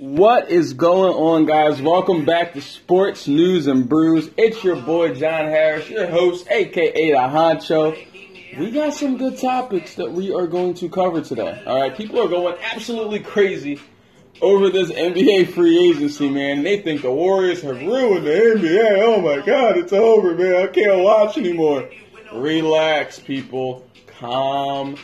What is going on, guys? Welcome back to Sports News and Brews. It's your boy John Harris, your host, aka the Honcho. We got some good topics that we are going to cover today. All right, people are going absolutely crazy over this NBA free agency, man. They think the Warriors have ruined the NBA. Oh my God, it's over, man. I can't watch anymore. Relax, people. Calm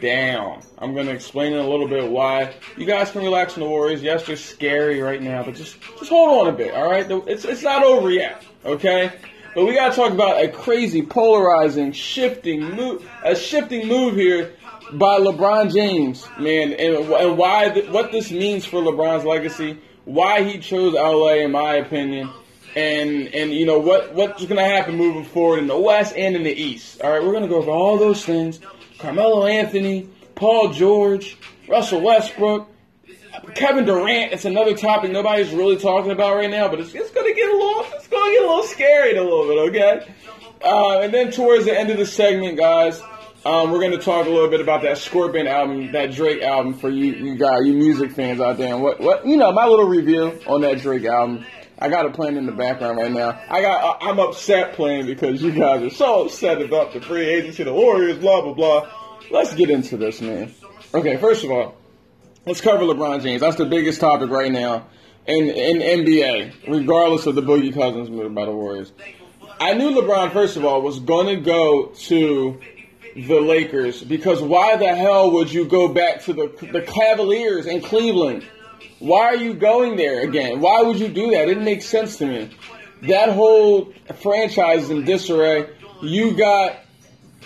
down. I'm going to explain in a little bit why you guys can relax on the. Yes, they're scary right now, but just just hold on a bit. All right, it's it's not over yet. Okay. But we got to talk about a crazy, polarizing, shifting move, a shifting move here by LeBron James, man, and, and why, th- what this means for LeBron's legacy, why he chose LA, in my opinion, and and you know what what's going to happen moving forward in the West and in the East. All right, we're going to go over all those things. Carmelo Anthony, Paul George, Russell Westbrook, Kevin Durant. It's another topic nobody's really talking about right now, but it's, it's going to get a little it's going to get a little scary in a little bit. Okay, uh, and then towards the end of the segment, guys. Um, we're going to talk a little bit about that Scorpion album, that Drake album for you, you guys, you music fans out there. And what, what, you know, my little review on that Drake album. I got it playing in the background right now. I got, uh, I'm upset playing because you guys are so upset about the free agency, the Warriors, blah blah blah. Let's get into this, man. Okay, first of all, let's cover LeBron James. That's the biggest topic right now in in NBA, regardless of the Boogie Cousins move by the Warriors. I knew LeBron, first of all, was to go to the Lakers because why the hell would you go back to the the Cavaliers in Cleveland? Why are you going there again? Why would you do that? It didn't make sense to me. That whole franchise is in disarray. You got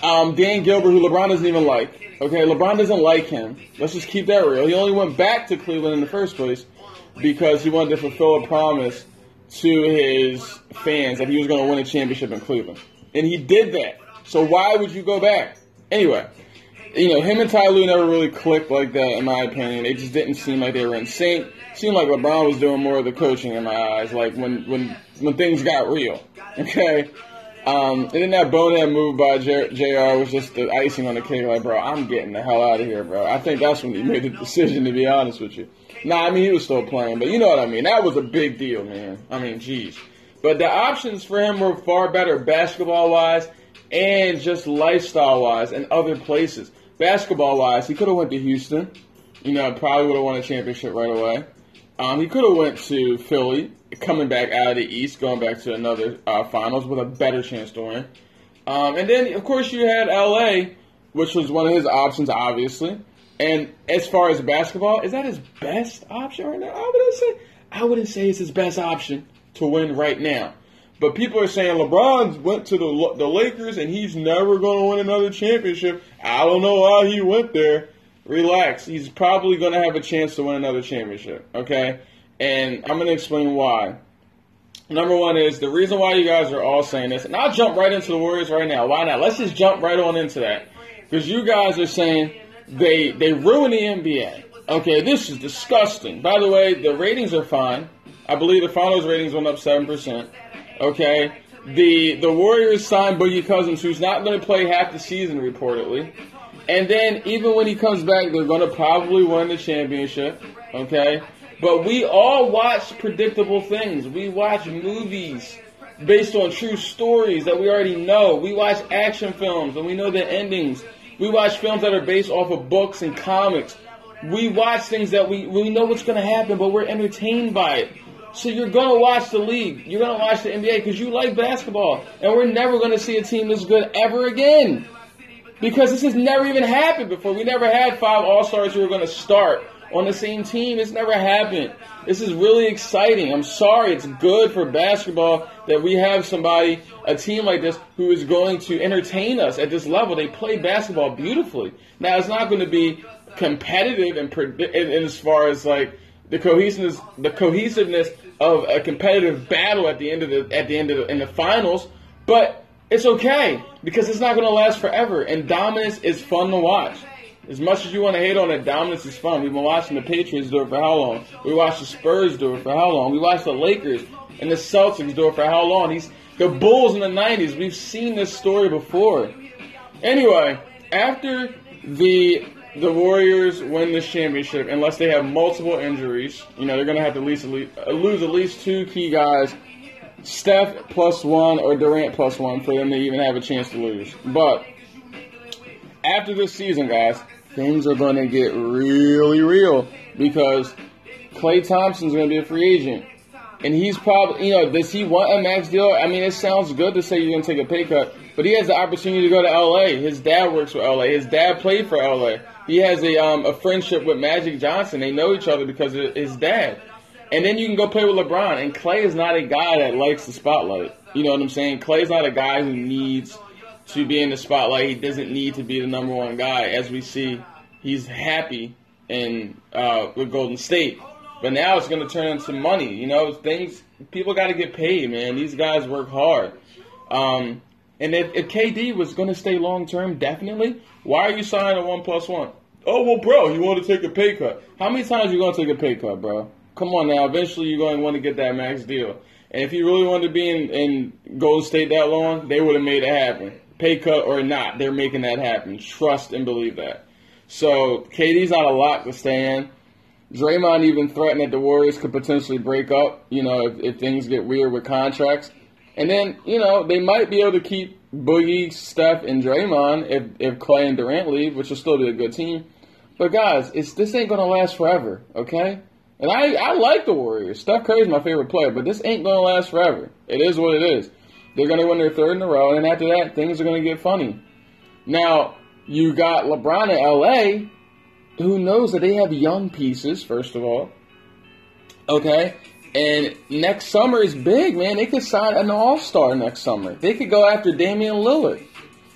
um, Dan Gilbert, who LeBron doesn't even like. Okay, LeBron doesn't like him. Let's just keep that real. He only went back to Cleveland in the first place because he wanted to fulfill a promise to his fans that he was going to win a championship in Cleveland. And he did that. So why would you go back? Anyway, you know, him and Ty Lue never really clicked like that, in my opinion. It just didn't seem like they were in sync. Seemed like LeBron was doing more of the coaching in my eyes, like when when when things got real. Okay. Um, and then that bonehead move by JR was just the icing on the cake. Like, bro, I'm getting the hell out of here, bro. I think that's when he made the decision, to be honest with you. Nah, I mean, he was still playing, but you know what I mean. That was a big deal, man. I mean, jeez. But the options for him were far better basketball wise and just lifestyle wise and other places basketball wise, he could have went to Houston. You know, probably would have won a championship right away. Um, he could have went to Philly, coming back out of the East, going back to another uh, finals with a better chance to win. Um, and then, of course, you had LA, which was one of his options, obviously. And as far as basketball, is that his best option right now? I wouldn't say. I wouldn't say it's his best option to win right now. But people are saying LeBron went to the the Lakers and he's never going to win another championship. I don't know why he went there. Relax. He's probably going to have a chance to win another championship. Okay, and I'm going to explain why. Number one is the reason why you guys are all saying this, and I'll jump right into the Warriors right now. Why not? Let's just jump right on into that because you guys are saying they they ruin the NBA. Okay, this is disgusting. By the way, the ratings are fine. I believe the finals ratings went up seven percent. Okay, the the Warriors signed Boogie Cousins, who's not going to play half the season reportedly, and then even when he comes back, they're going to probably win the championship. Okay, but we all watch predictable things. We watch movies based on true stories that we already know. We watch action films and we know the endings. We watch films that are based off of books and comics. We watch things that we, we know what's going to happen, but we're entertained by it. So you're gonna watch the league. You're gonna watch the NBA because you like basketball, and we're never gonna see a team this good ever again. Because this has never even happened before. We never had five All Stars who were gonna start on the same team. It's never happened. This is really exciting. I'm sorry. It's good for basketball that we have somebody, a team like this, who is going to entertain us at this level. They play basketball beautifully. Now, it's not going to be competitive and, and as far as like the cohesiveness, the cohesiveness of a competitive battle at the end of the at the end of the, in the finals, but it's okay because it's not going to last forever. And dominance is fun to watch. As much as you want to hate on it, dominance is fun. We've been watching the Patriots do it for how long? We watched the Spurs do it for how long? We watched the Lakers and the Celtics do it for how long? The Bulls in the '90s. We've seen this story before. Anyway, after the the Warriors win this championship, unless they have multiple injuries, you know they're going to have to at least, uh, lose at least two key guys, Steph plus one or Durant plus one for them to even have a chance to lose. But after this season, guys, things are going to get really real because Klay Thompson's going to be a free agent. And he's probably, you know, does he want a max deal? I mean, it sounds good to say you're going to take a pay cut, but he has the opportunity to go to LA. His dad works for LA. His dad played for LA. He has a um, a friendship with Magic Johnson. They know each other because of his dad. And then you can go play with LeBron. And Klay is not a guy that likes the spotlight. You know what I'm saying? Klay's not a guy who needs to be in the spotlight. He doesn't need to be the number one guy. As we see, he's happy in uh, with Golden State. But now it's going to turn into money. You know, things people got to get paid, man. These guys work hard. Um, and if, if KD was going to stay long term, definitely. Why are you signing a one plus one? Oh well, bro, you want to take a pay cut? How many times are you going to take a pay cut, bro? Come on now. Eventually, you're going to want to get that max deal. And if you really wanted to be in, in Golden State that long, they would have made it happen. Pay cut or not, they're making that happen. Trust and believe that. So KD's not a lot to stay in. Draymond even threatened that the Warriors could potentially break up, you know, if, if things get weird with contracts. And then, you know, they might be able to keep Boogie, Steph, and Draymond if, if Klay and Durant leave, which will still be a good team. But guys, it's this ain't gonna last forever, okay? And I, I like the Warriors. Steph Curry's my favorite player, but this ain't gonna last forever. It is what it is. They're gonna win their third in a row, and after that, things are gonna get funny. Now, you got LeBron in LA, who knows that they have young pieces, first of all. Okay? And next summer is big, man. They could sign an all star next summer. They could go after Damian Lillard.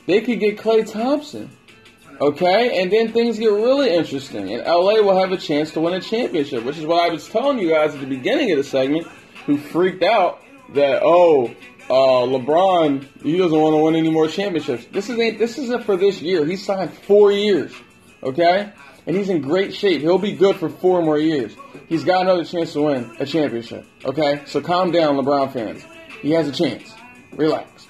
They could get Klay Thompson. Okay? And then things get really interesting. And LA will have a chance to win a championship, which is what I was telling you guys at the beginning of the segment, who freaked out that, oh, uh, LeBron, he doesn't want to win any more championships. This isn't this isn't for this year. He signed four years. Okay? And he's in great shape. He'll be good for four more years. He's got another chance to win a championship. Okay, so calm down, LeBron fans. He has a chance. Relax.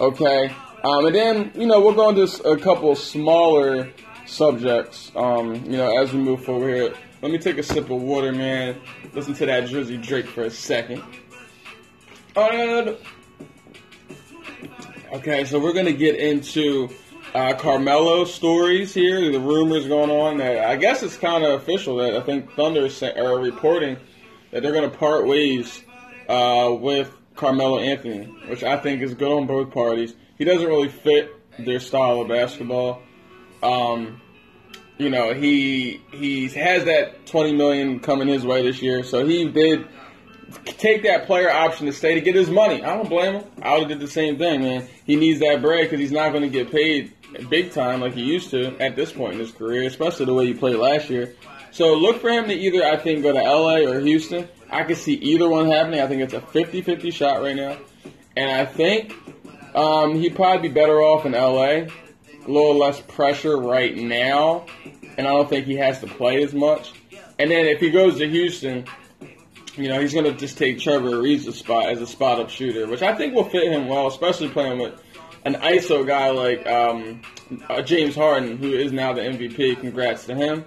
Okay, um, and then you know we'll go into a couple smaller subjects. Um, you know, as we move forward here. Let me take a sip of water, man. Listen to that Drizzy Drake for a second. Uh, okay, so we're gonna get into uh, Carmelo stories here, the rumors going on that I guess it's kind of official that I think Thunder are reporting that they're going to part ways uh, with Carmelo Anthony, which I think is good on both parties. He doesn't really fit their style of basketball. Um, you know, he he has that 20 million coming his way this year, so he did take that player option to stay to get his money. I don't blame him. I would have did the same thing, man. He needs that bread because he's not going to get paid big time like he used to at this point in his career, especially the way he played last year. So look for him to either, I think, go to LA or Houston. I can see either one happening. I think it's a 50 50 shot right now. And I think um, he'd probably be better off in LA. A little less pressure right now. And I don't think he has to play as much. And then if he goes to Houston, you know, he's going to just take Trevor Ariza's spot as a spot up shooter, which I think will fit him well, especially playing with an ISO guy like um, uh, James Harden, who is now the MVP. Congrats to him.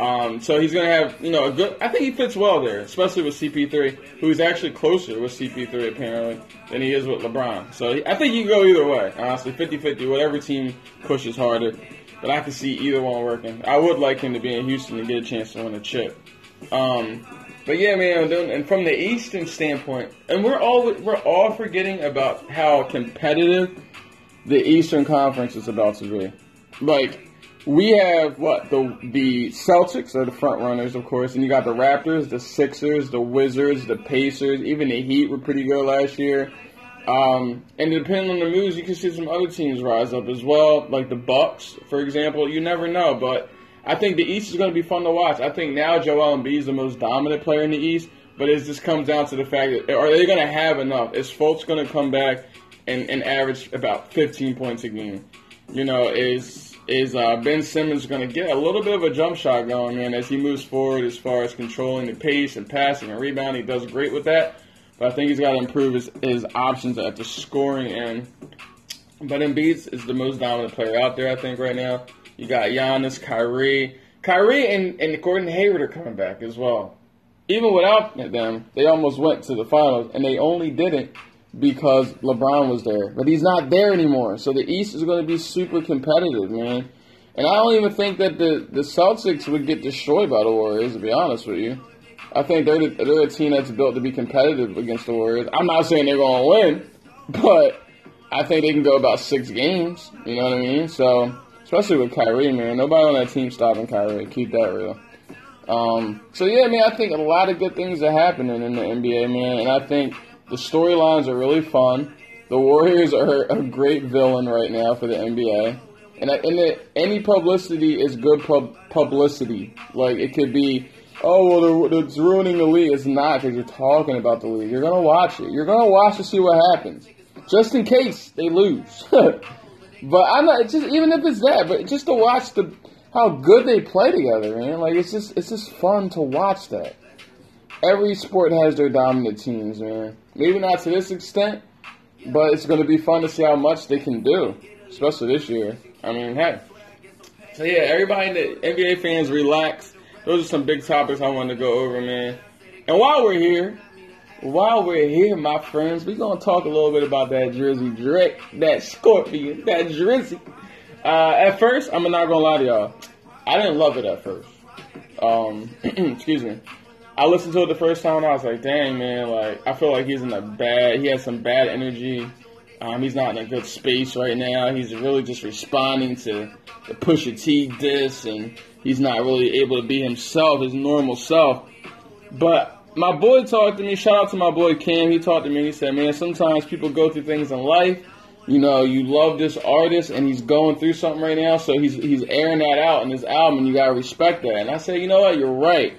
Um, so he's going to have, you know, a good. I think he fits well there, especially with CP3, who's actually closer with CP3 apparently than he is with LeBron. So I think you go either way. Honestly, 50-50, whatever team pushes harder. But I can see either one working. I would like him to be in Houston and get a chance to win a chip. Um, but yeah, man, and from the Eastern standpoint, and we're all we're all forgetting about how competitive the Eastern Conference is about to be. Like, we have what the the Celtics are the front runners, of course, and you got the Raptors, the Sixers, the Wizards, the Pacers, even the Heat were pretty good last year. Um, and depending on the moves, you can see some other teams rise up as well, like the Bucks, for example. You never know, but I think the East is going to be fun to watch. I think now Joel Embiid is the most dominant player in the East, but it just comes down to the fact that are they going to have enough? Is Fultz going to come back? And, and average about 15 points a game. You know, is is uh, Ben Simmons going to get a little bit of a jump shot going, man, as he moves forward as far as controlling the pace and passing and rebounding. He does great with that, but I think he's got to improve his, his options at the scoring end. But Embiid is the most dominant player out there, I think, right now. You got Giannis, Kyrie. Kyrie and, and Gordon Hayward are coming back as well. Even without them, they almost went to the finals, and they only didn't because LeBron was there. But he's not there anymore. So the East is going to be super competitive, man. And I don't even think that the, the Celtics would get destroyed by the Warriors, to be honest with you. I think they're, the, they're a team that's built to be competitive against the Warriors. I'm not saying they're going to win, but I think they can go about six games. You know what I mean? So, especially with Kyrie, man. Nobody on that team stopping Kyrie. Keep that real. Um, so, yeah, man, I think a lot of good things are happening in the NBA, man. And I think the storylines are really fun. The Warriors are a great villain right now for the NBA. And, I, and the, any publicity is good pub, publicity. Like, it could be, oh, well, it's ruining the league. It's not because you're talking about the league. You're going to watch it. You're going to watch to see what happens. Just in case they lose. but I'm not, just, even if it's that, but just to watch the how good they play together, man. Like, it's just, it's just fun to watch that. Every sport has their dominant teams, man. Maybe not to this extent, but it's going to be fun to see how much they can do, especially this year. I mean, hey. So yeah, everybody in the NBA fans, relax. Those are some big topics I wanted to go over, man. And while we're here, while we're here, my friends, we're gonna talk a little bit about that Drizzy Drake, that Scorpion, that Drizzy. Uh, at first, I'm not gonna lie to y'all, I didn't love it at first. Um, excuse me. I listened to it the first time and I was like, dang man, like I feel like he's in a bad. He has some bad energy. Um, he's not in a good space right now. He's really just responding to the Pusha T diss, and he's not really able to be himself, his normal self. But my boy talked to me. Shout out to my boy Cam. He talked to me. and He said, "Man, sometimes people go through things in life. You know, you love this artist, and he's going through something right now. So he's he's airing that out in his album, and you gotta respect that." And I said, "You know what? You're right."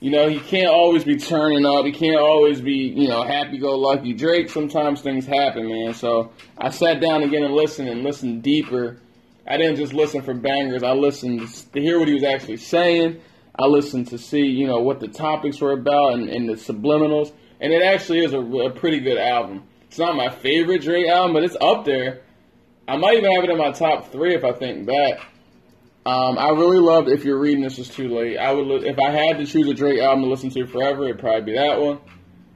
You know, he can't always be turning up. He can't always be, you know, happy go lucky. Drake, sometimes things happen, man. So I sat down again and listened and listened deeper. I didn't just listen for bangers. I listened to hear what he was actually saying. I listened to see, you know, what the topics were about and, and the subliminals. And it actually is a, a pretty good album. It's not my favorite Drake album, but it's up there. I might even have it in my top three if I think back. Um, I really loved If You're Reading This Is Too Late. I would if I had to choose a Drake album to listen to forever, it'd probably be that one.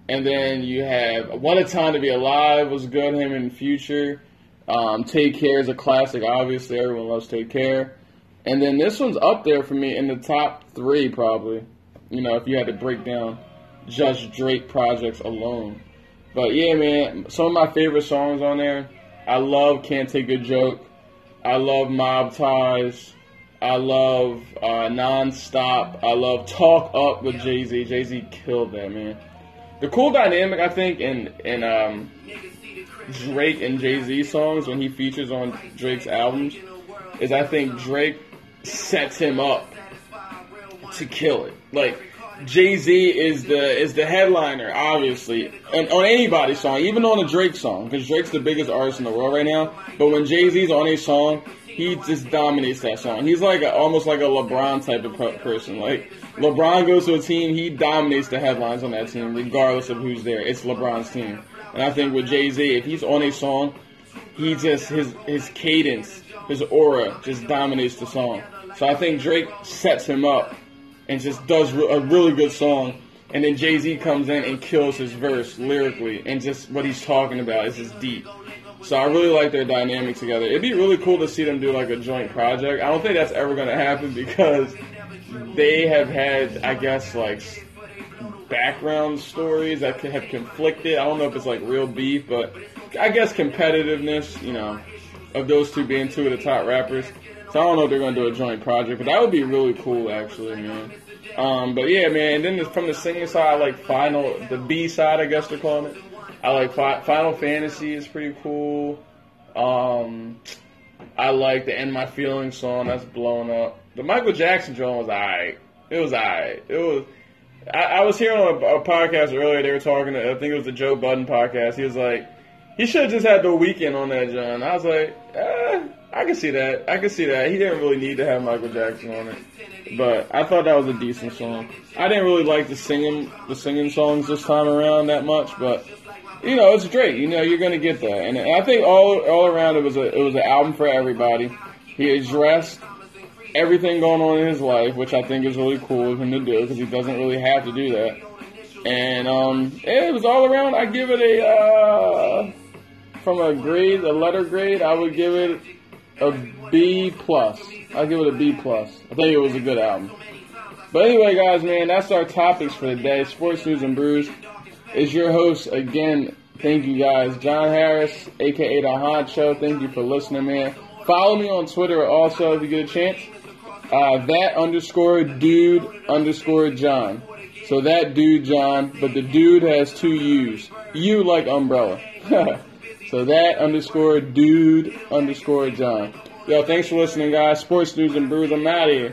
And then you have What a Time to Be Alive was good. Him in Future. Um, Take Care is a classic. Obviously, everyone loves Take Care. And then this one's up there for me in the top three, probably. You know, if you had to break down just Drake projects alone. But yeah, man, some of my favorite songs on there. I love Can't Take a Joke. I love Mob Ties. I love uh, Nonstop. I love Talk Up with Jay Z. Jay Z killed that man. The cool dynamic I think in in um, Drake and Jay Z songs when he features on Drake's albums is I think Drake sets him up to kill it. Like Jay Z is the is the headliner, obviously, and on anybody's song, even on a Drake song, because Drake's the biggest artist in the world right now. But when Jay Z's on a song, he just dominates that song. He's like a, almost like a LeBron type of person. Like LeBron goes to a team, he dominates the headlines on that team, regardless of who's there. It's LeBron's team. And I think with Jay Z, if he's on a song, he just his his cadence, his aura just dominates the song. So I think Drake sets him up and just does a really good song. And then Jay Z comes in and kills his verse lyrically, and just what he's talking about is just deep. So I really like their dynamic together. It'd be really cool to see them do like a joint project. I don't think that's ever going to happen because they have had, I guess, like background stories that have conflicted. I don't know if it's like real beef, but I guess competitiveness, you know, of those two being two of the top rappers. So I don't know if they're going to do a joint project, but that would be really cool, actually, man. Um, but yeah, man. And then from the singing side, like final, the B side, I guess they're calling it. I like Final Fantasy is pretty cool. Um, I like the In My Feelings song that's blown up. The Michael Jackson joint was alright. It was alright. It was. I, I was hearing on a, a, podcast earlier. They were talking. To, I think it was the Joe Budden podcast. He was like, he should have just had the Weeknd on that joint. I was like, eh, I can see that. I can see that. He didn't really need to have Michael Jackson on it, but I thought that was a decent song. I didn't really like the singing the singing songs this time around that much, but you know, it's great. You know, you're gonna get that, and I think all all around it was a it was an album for everybody. He addressed everything going on in his life, which I think is really cool of him to do because he doesn't really have to do that. And um, it was all around. I give it a uh, from a grade, a letter grade. I would give it a B plus. I'll give it a B plus. I think it was a good album. But anyway, guys, man, that's our topics for the day. Sports news and brews. Is your host again? Thank you guys, John Harris, aka the Honcho. Thank you for listening, man. Follow me on Twitter also if you get a chance. Uh, that underscore dude underscore John. So that dude John, but the dude has two U's. You like umbrella. so that underscore dude underscore John. Yo, thanks for listening, guys. Sports news and brews. I'm out of here.